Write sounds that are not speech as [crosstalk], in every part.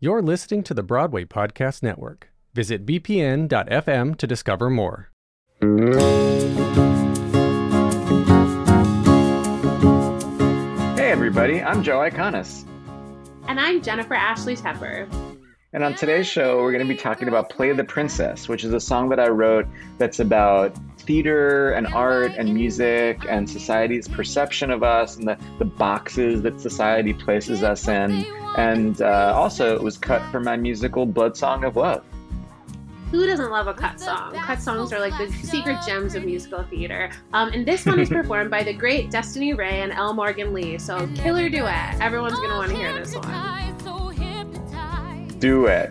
You're listening to the Broadway Podcast Network. Visit bpn.fm to discover more. Hey, everybody, I'm Joe Iconis. And I'm Jennifer Ashley Tepper. And on today's show, we're going to be talking about Play the Princess, which is a song that I wrote that's about theater and art and music and society's perception of us and the, the boxes that society places us in. And uh, also, it was cut from my musical Bloodsong of Love. Who doesn't love a cut song? Cut songs are like the secret gems of musical theater. Um, and this one is performed by the great Destinee Rea and L. Morgan Lee. So, killer duet. Everyone's going to want to hear this one. Do it.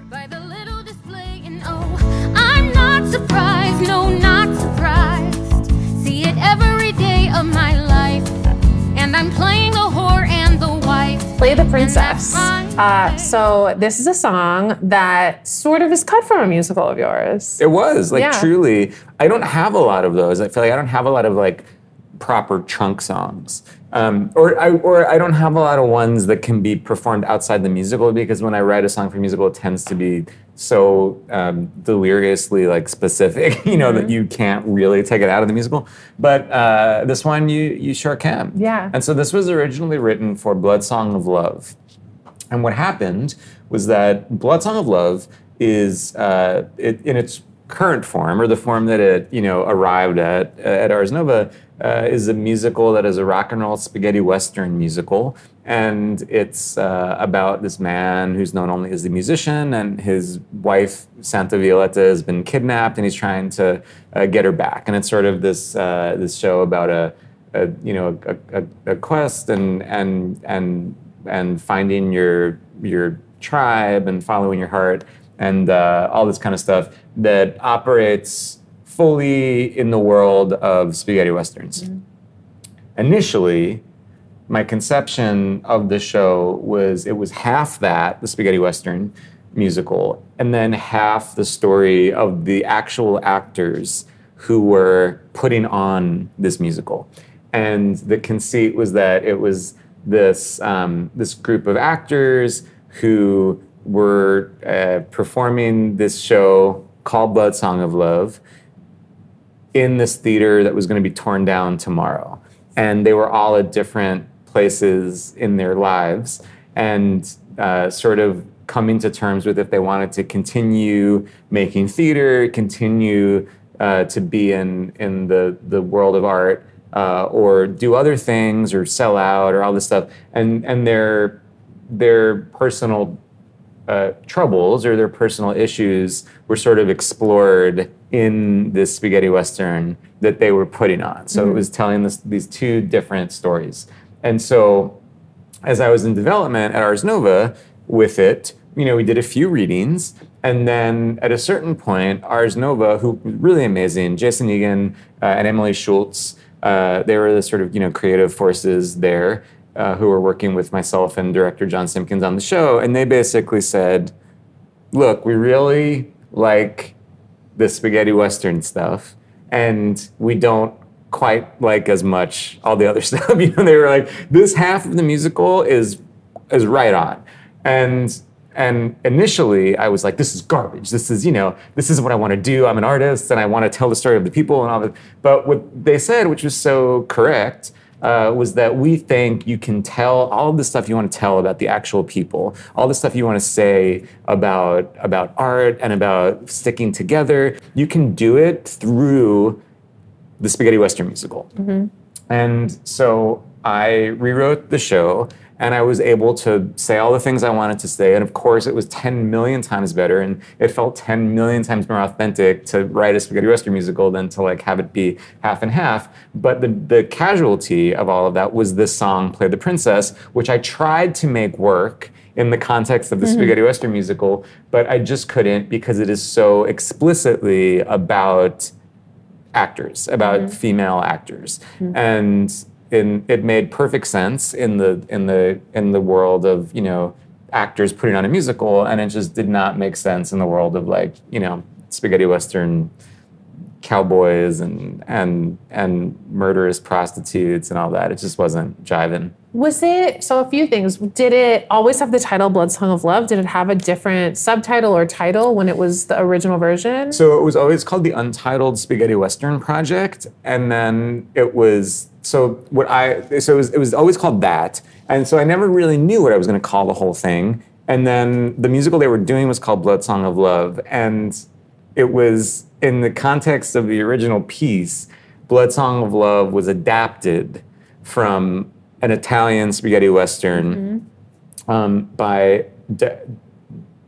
I'm not surprised, no, not surprised. See it every day of my life. And I'm playing the whore and the wife. Play the Princess. Uh, so this is a song that sort of is cut from a musical of yours. It was like Yeah. truly. I don't have a lot of those. I feel like I don't have a lot of like proper chunk songs, um, or I or I don't have a lot of ones that can be performed outside the musical because when I write a song for musical, it tends to be so um, deliriously like specific, [laughs] you know, that you can't really take it out of the musical. But uh, this one, you you sure can. Yeah. And so this was originally written for Bloodsong of Love. And what happened was that Bloodsong of Love is uh, it, in its current form, or the form that it you know arrived at uh, at Ars Nova, uh, is a musical that is a rock and roll spaghetti western musical, and it's uh, about this man who's known only as the musician, and his wife Santa Violetta has been kidnapped, and he's trying to uh, get her back, and it's sort of this uh, this show about a, a you know a, a, a quest and and and and finding your your tribe and following your heart and uh, all this kind of stuff that operates fully in the world of spaghetti westerns. Initially, my conception of the show was it was half that the spaghetti western musical and then half the story of the actual actors who were putting on this musical and the conceit was that it was this um, this group of actors who were uh, performing this show called Bloodsong of Love in this theater that was going to be torn down tomorrow. And they were all at different places in their lives and uh, sort of coming to terms with if they wanted to continue making theater, continue uh, to be in, in the, the world of art, uh, or do other things, or sell out, or all this stuff. And, and their, their personal uh, troubles or their personal issues were sort of explored in this spaghetti western that they were putting on. So it was telling this, these two different stories. And so as I was in development at Ars Nova with it, you know, we did a few readings. And then at a certain point, Ars Nova, who really amazing, Jason Eagan uh, and Emily Shooltz, uh, they were the sort of, you know, creative forces there uh, who were working with myself and director John Simpkins on the show. And they basically said, look, we really like the spaghetti western stuff, and we don't quite like as much all the other [laughs] stuff. [laughs] you know, they were like, this half of the musical is is right on, and and initially I was like, this is garbage. This is you know, this is what I want to do. I'm an artist, and I want to tell the story of the people and all that. But what they said, which was so correct. Uh, was that we think you can tell all the stuff you want to tell about the actual people, all the stuff you want to say about about art and about sticking together. You can do it through the spaghetti western musical. And so I rewrote the show and I was able to say all the things I wanted to say. And of course, it was 10 million times better. And it felt 10 million times more authentic to write a spaghetti western musical than to like have it be half and half. But the, the casualty of all of that was this song, Play the Princess, which I tried to make work in the context of the mm-hmm. spaghetti western musical, but I just couldn't because it is so explicitly about actors, about mm-hmm. female actors, mm-hmm. and in, it made perfect sense in the in the in the world of you know actors putting on a musical, and it just did not make sense in the world of like you know spaghetti western cowboys and and and murderous prostitutes and all that. It just wasn't jiving. Was it so? A few things. Did it always have the title "Bloodsong of Love"? Did it have a different subtitle or title when it was the original version? So it was always called the Untitled Spaghetti Western Project, and then it was so what I so it was it was always called that, and so I never really knew what I was going to call the whole thing. And then the musical they were doing was called Bloodsong of Love, and it was in the context of the original piece. Bloodsong of Love was adapted from an Italian spaghetti western um, by D-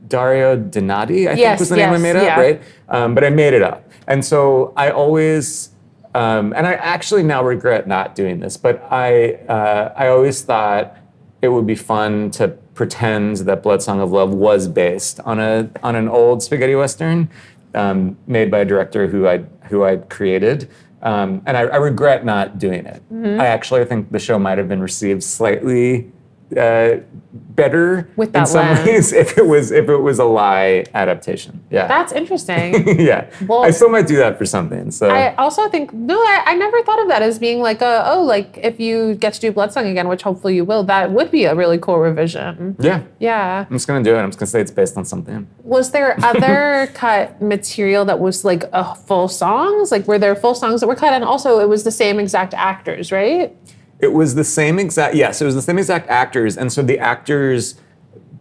Dario Donati, I think was the name I made up, yeah. right? Um, but I made it up. And so I always, um, and I actually now regret not doing this, but I, uh, I always thought it would be fun to pretend that Bloodsong of Love was based on a on an old spaghetti western um, made by a director who I who I created. Um, and I, I regret not doing it. Mm-hmm. I actually think the show might have been received slightly uh, better With in that some lens. ways [laughs] if it was if it was a lie adaptation. Yeah. That's interesting. [laughs] yeah. Well- I still might do that for something. So I also think no, I, I never thought of that as being like a oh like if you get to do Bloodsong again, which hopefully you will, that would be a really cool revision. yeah. Yeah. I'm just gonna do it. I'm just gonna say it's based on something. Was there [laughs] other cut material that was like a full songs? Like were there full songs that were cut and also it was the same exact actors, right? It was the same exact yes, it was the same exact actors, and so the actors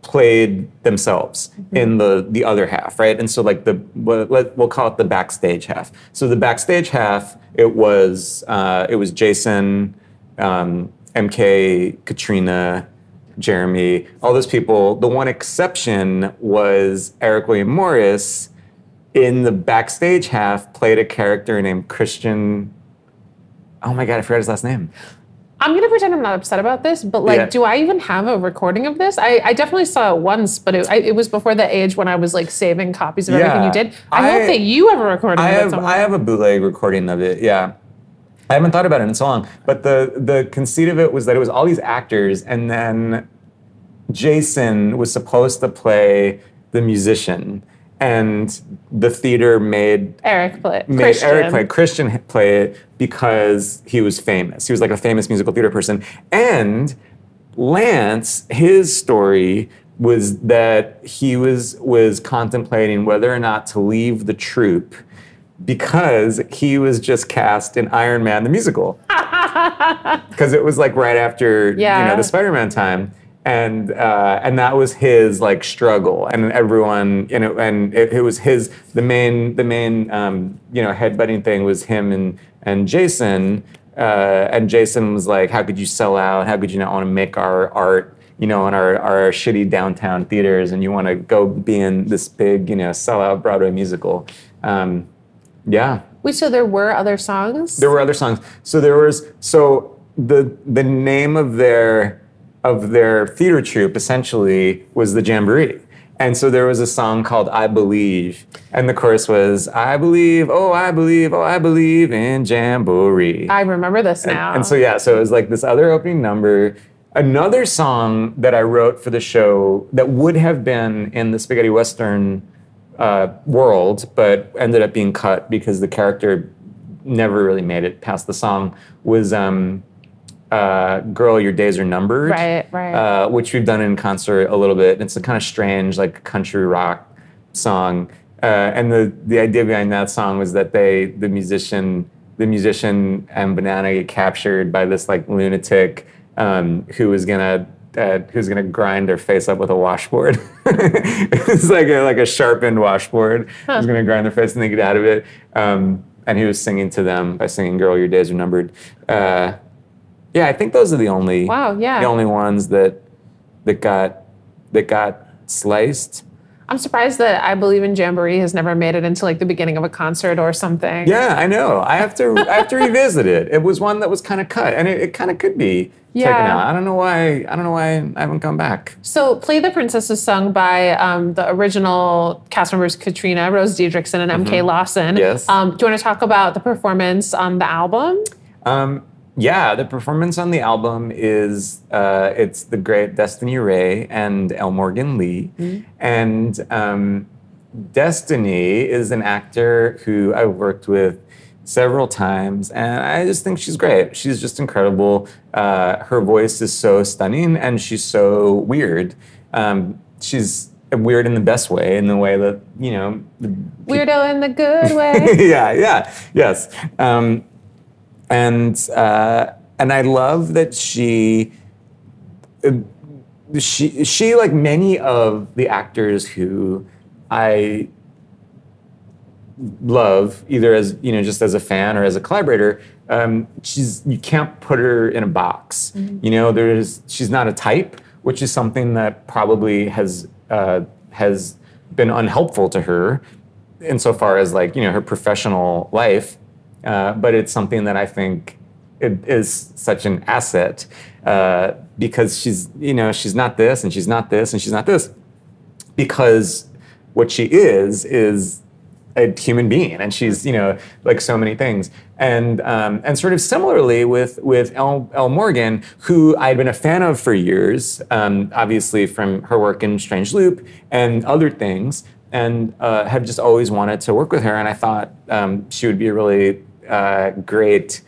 played themselves in the the other half, right? And so like the we'll call it the backstage half. So the backstage half, it was uh, it was Jason, um, MK, Katrina, Jeremy, all those people. The one exception was Eric William Morris. In the backstage half, played a character named Christian. Oh my god, I forgot his last name. I'm gonna pretend I'm not upset about this, but like, Yeah. do I even have a recording of this? I, I definitely saw it once, but it, I, it was before the age when I was like saving copies of everything you did. I, I- hope that you have a recording I have. I have a bootleg recording of it. Yeah, I haven't thought about it in so long. But the the conceit of it was that it was all these actors, and then Jason was supposed to play the musician, and the theater made Eric play. made Christian. Eric play Christian play it because he was famous. He was like a famous musical theater person. And Lance, his story was that he was was contemplating whether or not to leave the troupe because he was just cast in Iron Man the musical. [laughs] Because it was like right after you know the Spider-Man time. And uh, and that was his like struggle, and everyone you know, and it, it was his the main the main um, you know headbutting thing was him and and Jason, uh, and Jason was like, how could you sell out? How could you not want to make our art you know in our our shitty downtown theaters, and you want to go be in this big you know sellout Broadway musical? Um, yeah, Wait, so there were other songs? there were other songs. So there was so the the name of their of their theater troupe essentially was the Jamboree. And so there was a song called I Believe. And the chorus was I believe, oh I believe, oh I believe in Jamboree. I remember this now. And so yeah, so it was like this other opening number. Another song that I wrote for the show that would have been in the spaghetti western uh, world, but ended up being cut because the character never really made it past the song was um, uh, "Girl, Your Days Are Numbered," Right, right. Uh, which we've done in concert a little bit. It's a kind of strange, like country rock song, uh, and the the idea behind that song was that they the musician the musician and Banana get captured by this like lunatic um, who was gonna uh, who's gonna grind their face up with a washboard. [laughs] it's like a, like a sharpened washboard. Who's gonna grind their face and they get out of it. Um, and he was singing to them by singing "Girl, Your Days Are Numbered." Uh, yeah, I think those are the only Wow, yeah. the only ones that that got that got sliced. I'm surprised that I Believe in Jamboree has never made it into like the beginning of a concert or something. Yeah, I know. I have to I have to revisit it. It was one that was kind of cut, and it, it kind of could be taken Yeah. out. I don't know why. I don't know why I haven't come back. So, Play the Princess is sung by um, the original cast members Katrina, Rose Dideriksen, and MK Lawson. Mm-hmm. Yes. Um, do you want to talk about the performance on the album? Um, yeah, the performance on the album is uh, it's the great Destinee Rea and L Morgan Lee, and um, Destinee is an actor who I've worked with several times, and I just think she's great. She's just incredible. Uh, her voice is so stunning, and she's so weird. Um, she's weird in the best way, in the way that you know. the Weirdo in the good way. [laughs] yeah, yeah, yes. Um, and uh, and I love that she, uh, she, she like many of the actors who I love, either as you know, just as a fan or as a collaborator. Um, she's you can't put her in a box. You know, there's she's not a type, which is something that probably has uh, has been unhelpful to her insofar as like you know her professional life. Uh, but it's something that I think is such an asset uh, because she's you know she's not this and she's not this and she's not this. Because what she is is a human being and she's you know like so many things. And um, and sort of similarly with with L, L Morgan who I'd been a fan of for years um, obviously from her work in Strange Loop and other things and uh, have just always wanted to work with her. And I thought um, she would be a really uh, great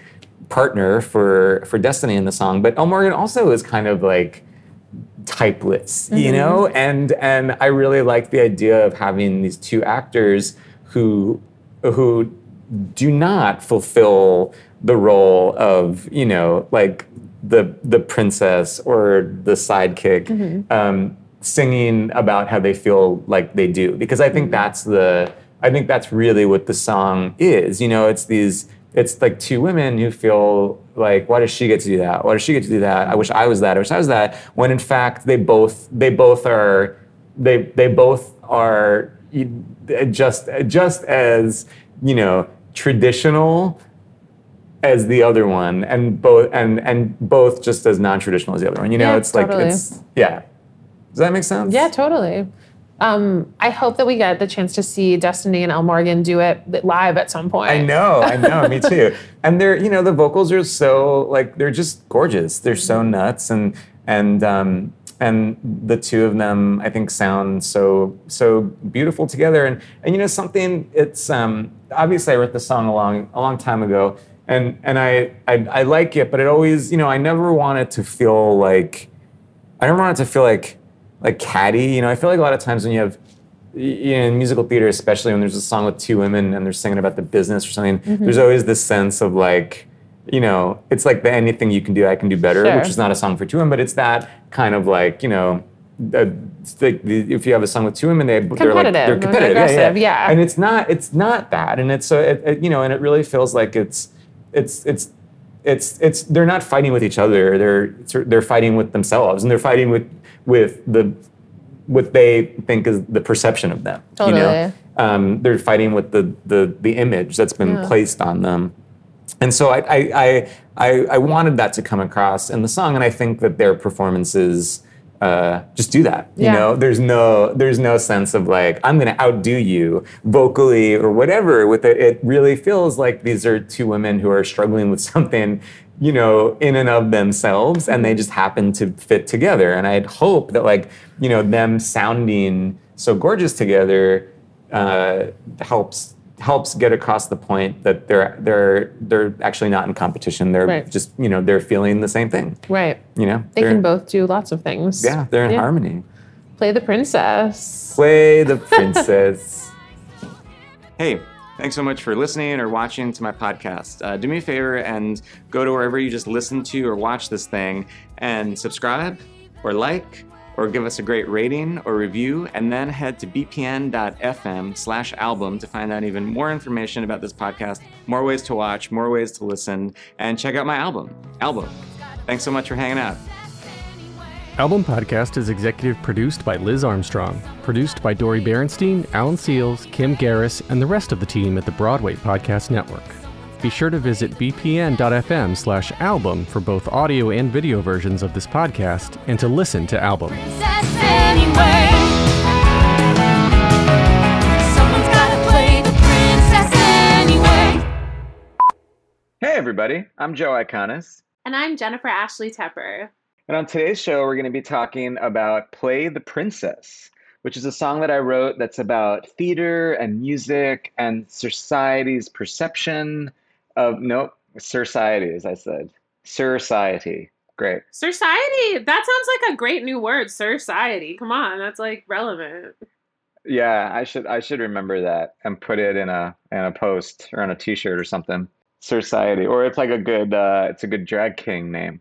partner for for Destinee in the song but L Morgan also is kind of like typeless, you know? And and I really like the idea of having these two actors who who do not fulfill the role of, you know, like the the princess or the sidekick um, singing about how they feel like they do. Because I think that's the I think that's really what the song is. You know, it's these it's like two women who feel like why does she get to do that why does she get to do that i wish i was that i wish i was that when in fact they both they both are they they both are just just as you know traditional as the other one and both and and both just as non-traditional as the other one you know Yeah, it's like totally. it's yeah does that make sense Yeah, totally. Um, I hope that we get the chance to see Destinee and L Morgan do it live at some point. I know, I know, me too. [laughs] And they're, you know, the vocals are so like they're just gorgeous. They're so nuts, and and um, and the two of them, I think, sound so so beautiful together. And and you know something, it's um, obviously I wrote the song a long a long time ago, and and I, I I like it, but it always, you know, I never wanted to feel like I never wanted to feel like like catty. You know, I feel like a lot of times when you have you know, in musical theater, especially when there's a song with two women and they're singing about the business or something, Mm-hmm. there's always this sense of like, you know, it's like the anything you can do, I can do better, Sure. which is not a song for two women, but it's that kind of like, you know, uh, like the, if you have a song with two women, they they're like Competitive, they're competitive, yeah, aggressive, yeah. and it's not it's not that, and it's so it, it, you know, and it really feels like it's it's it's it's it's they're not fighting with each other. They're they're fighting with themselves, and they're fighting with with the what they think is the perception of them. You know, um, they're fighting with the the the image that's been Yeah. placed on them. And so I, I, I, I, I wanted that to come across in the song, and I think that their performances uh, just do that. You Yeah. know, there's no there's no sense of like I'm going to outdo you vocally or whatever. With it, it really feels like these are two women who are struggling with [laughs] something, you know, in and of themselves, and they just happen to fit together. And I'd hope that like you know them sounding so gorgeous together uh, helps helps get across the point that they're they're they're actually not in competition. They're Right. just you know they're feeling the same thing. Right. You know, They can both do lots of things. Yeah, they're in Yeah. harmony. Play the princess. Play the princess. [laughs] hey, thanks so much for listening or watching to my podcast. Uh, do me a favor and go to wherever you just listen to or watch this thing and subscribe or like or give us a great rating or review, and then head to bpn.fm slash album to find out even more information about this podcast, more ways to watch, more ways to listen, and check out my album, Album. Thanks so much for hanging out. Album Podcast is executive produced by Liz Armstrong, produced by Dori Berinstein, Alan Seales, Kim Garris, and the rest of the team at the Broadway Podcast Network. Be sure to visit bpn.fm slash album for both audio and video versions of this podcast and to listen to Album. princess anyway. Someone's gotta play the princess anyway. Hey, everybody. I'm Joe Iconis. And I'm Jennifer Ashley Tepper. And on today's show, we're going to be talking about Play the Princess, which is a song that I wrote that's about theater and music and society's perception Uh, nope. Society, as I said. Society. Great. Society. That sounds like a great new word. Society. Come on, that's like relevant. Yeah, I should I should remember that and put it in a in a post or on a T-shirt or something. Society, or it's like a good uh, it's a good drag king name.